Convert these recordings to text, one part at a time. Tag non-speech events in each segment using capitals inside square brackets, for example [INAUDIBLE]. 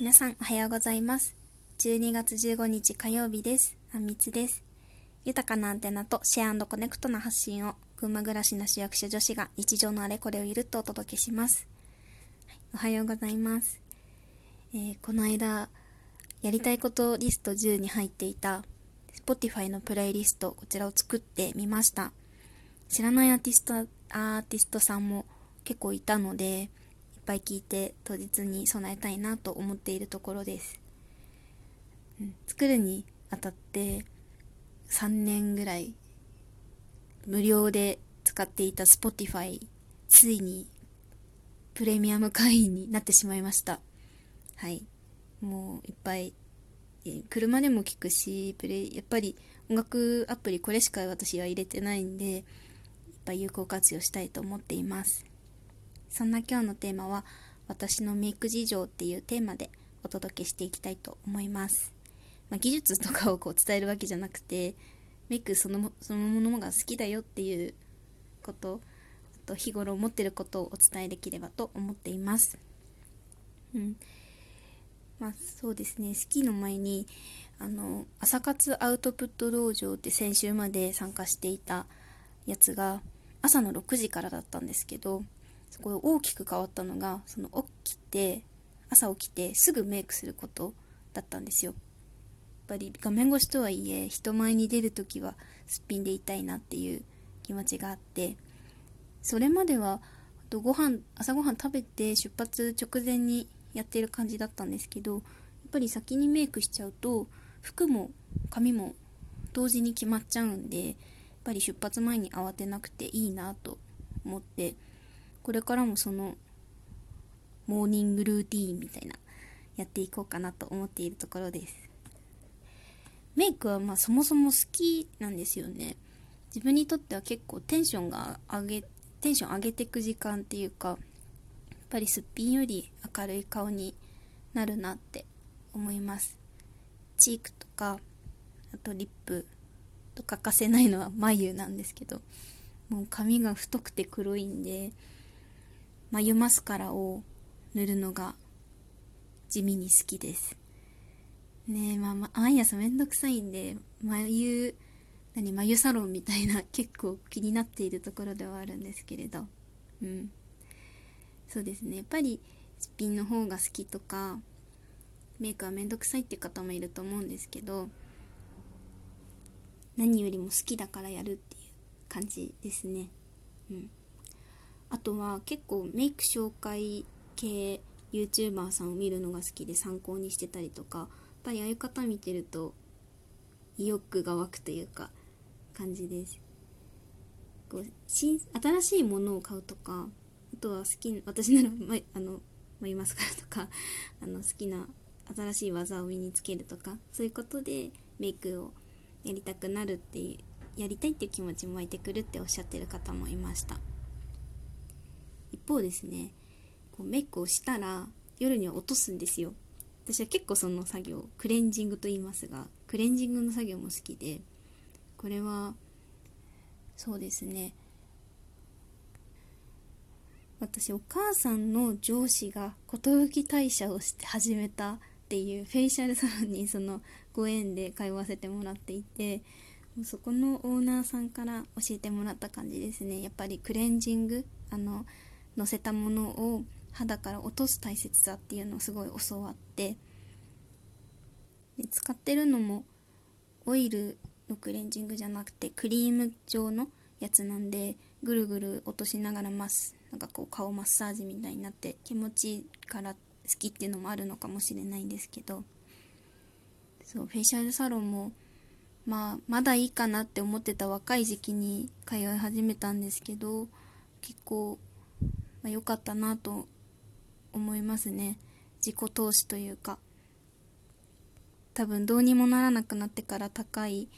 皆さんおはようございます。12月15日火曜日です。あみつです。豊かなアンテナとシェアコネクトな発信を群馬暮らしの市役所女子が日常のあれこれをゆるっとお届けします、おはようございます、えー、この間やりたいことリスト10に入っていた Spotify のプレイリストこちらを作ってみました。知らないアーティストアーティストさんも結構いたのでぱい聞いて当日に備えたいなと思っているところです、うん、作るにあたって3年ぐらい無料で使っていた Spotify ついにプレミアム会員になってしまいました。はい。もういっぱい車でも聞くしプレやっぱり音楽アプリこれしか私は入れてないんでいっぱい有効活用したいと思っています。そんな今日のテーマは私のメイク事情っていうテーマでお届けしていきたいと思います、まあ、技術とかをこう伝えるわけじゃなくてメイクそのそのものが好きだよっていうことあと日頃思ってることをお伝えできればと思っています。うん。まあそうですね、スキーの前に、あの、朝活アウトプット道場って先週まで参加していたやつが、朝の6時からだったんですけど、そこ大きく変わったのが、その起きて、朝起きてすぐメイクすることだったんですよ。やっぱり画面越しとはいえ、人前に出るときはすっぴんでいたいなっていう気持ちがあって、それまでは、ご飯、朝ごはん食べて出発直前にやってる感じだったんですけどやっぱり先にメイクしちゃうと服も髪も同時に決まっちゃうんでやっぱり出発前に慌てなくていいなと思ってこれからもそのモーニングルーティーンみたいなやっていこうかなと思っているところです。メイクはまあそもそも好きなんですよね。自分にとっては結構テンションが上げテンション上げていく時間っていうかやっぱりすっぴんより明るい顔になるなって思います。チークとかあとリップと欠かせないのは眉なんですけどもう髪が太くて黒いんで眉マスカラを塗るのが地味に好きです。ねえまあ、毎朝めんどくさいんで眉何眉サロンみたいな [LAUGHS] 結構気になっているところではあるんですけれど。うん。そうですね。やっぱりすっぴんの方が好きとかメイクはめんどくさいっていう方もいると思うんですけど何よりも好きだからやるっていう感じですね。うん。あとは結構メイク紹介系 YouTuber さんを見るのが好きで参考にしてたりとかやっぱりああいう方見てると意欲が湧くというか感じです。こう新新しいものを買うとかあとは好き私なら、ま、あの眉マスカラとかあの好きな新しい技を身につけるとかそういうことでメイクをやりたくなるっていうやりたいっていう気持ちも湧いてくるっておっしゃってる方もいました。方ですねこうメイクをしたら夜には落とすんですよ。私は結構その作業クレンジングと言いますがクレンジングの作業も好きでこれはそうですね私お母さんの上司が寿退社をして始めたっていうフェイシャルサロンにそのご縁で通わせてもらっていてそこのオーナーさんから教えてもらった感じですね。やっぱりクレンジングあの乗せたものを肌から落とす大切さっていうのをすごい教わってで使ってるのもオイルのクレンジングじゃなくてクリーム状のやつなんでぐるぐる落としながらますなんかこう顔マッサージみたいになって気持ちいいから好きっていうのもあるのかもしれないんですけどそうフェイシャルサロンもまあまだいいかなって思ってた若い時期に通い始めたんですけど結構、まあ、かったなと思いますね。自己投資というか。多分どうにもならなくなってから高い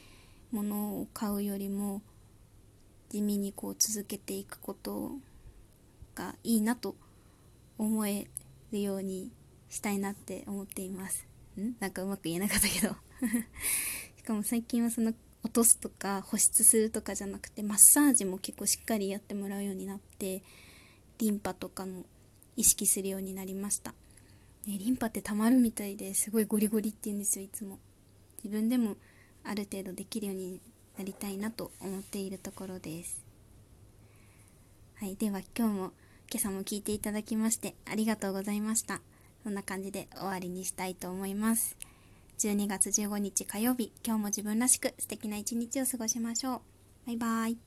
ものを買うよりも地味にこう続けていくことかいいなと思えるようにしたいなって思っています。ん？なんかうまく言えなかったけど。[LAUGHS] しかも最近はその落とすとか保湿するとかじゃなくてマッサージも結構しっかりやってもらうようになってリンパとかも意識するようになりました。ね、リンパって溜まるみたいですごいゴリゴリって言うんですよいつも。自分でもある程度できるようになりたいなと思っているところです。はいでは今日も今朝も聞いていただきましてありがとうございました。そんな感じで終わりにしたいと思います。12月15日火曜日今日も自分らしく素敵な一日を過ごしましょう。バイバーイ。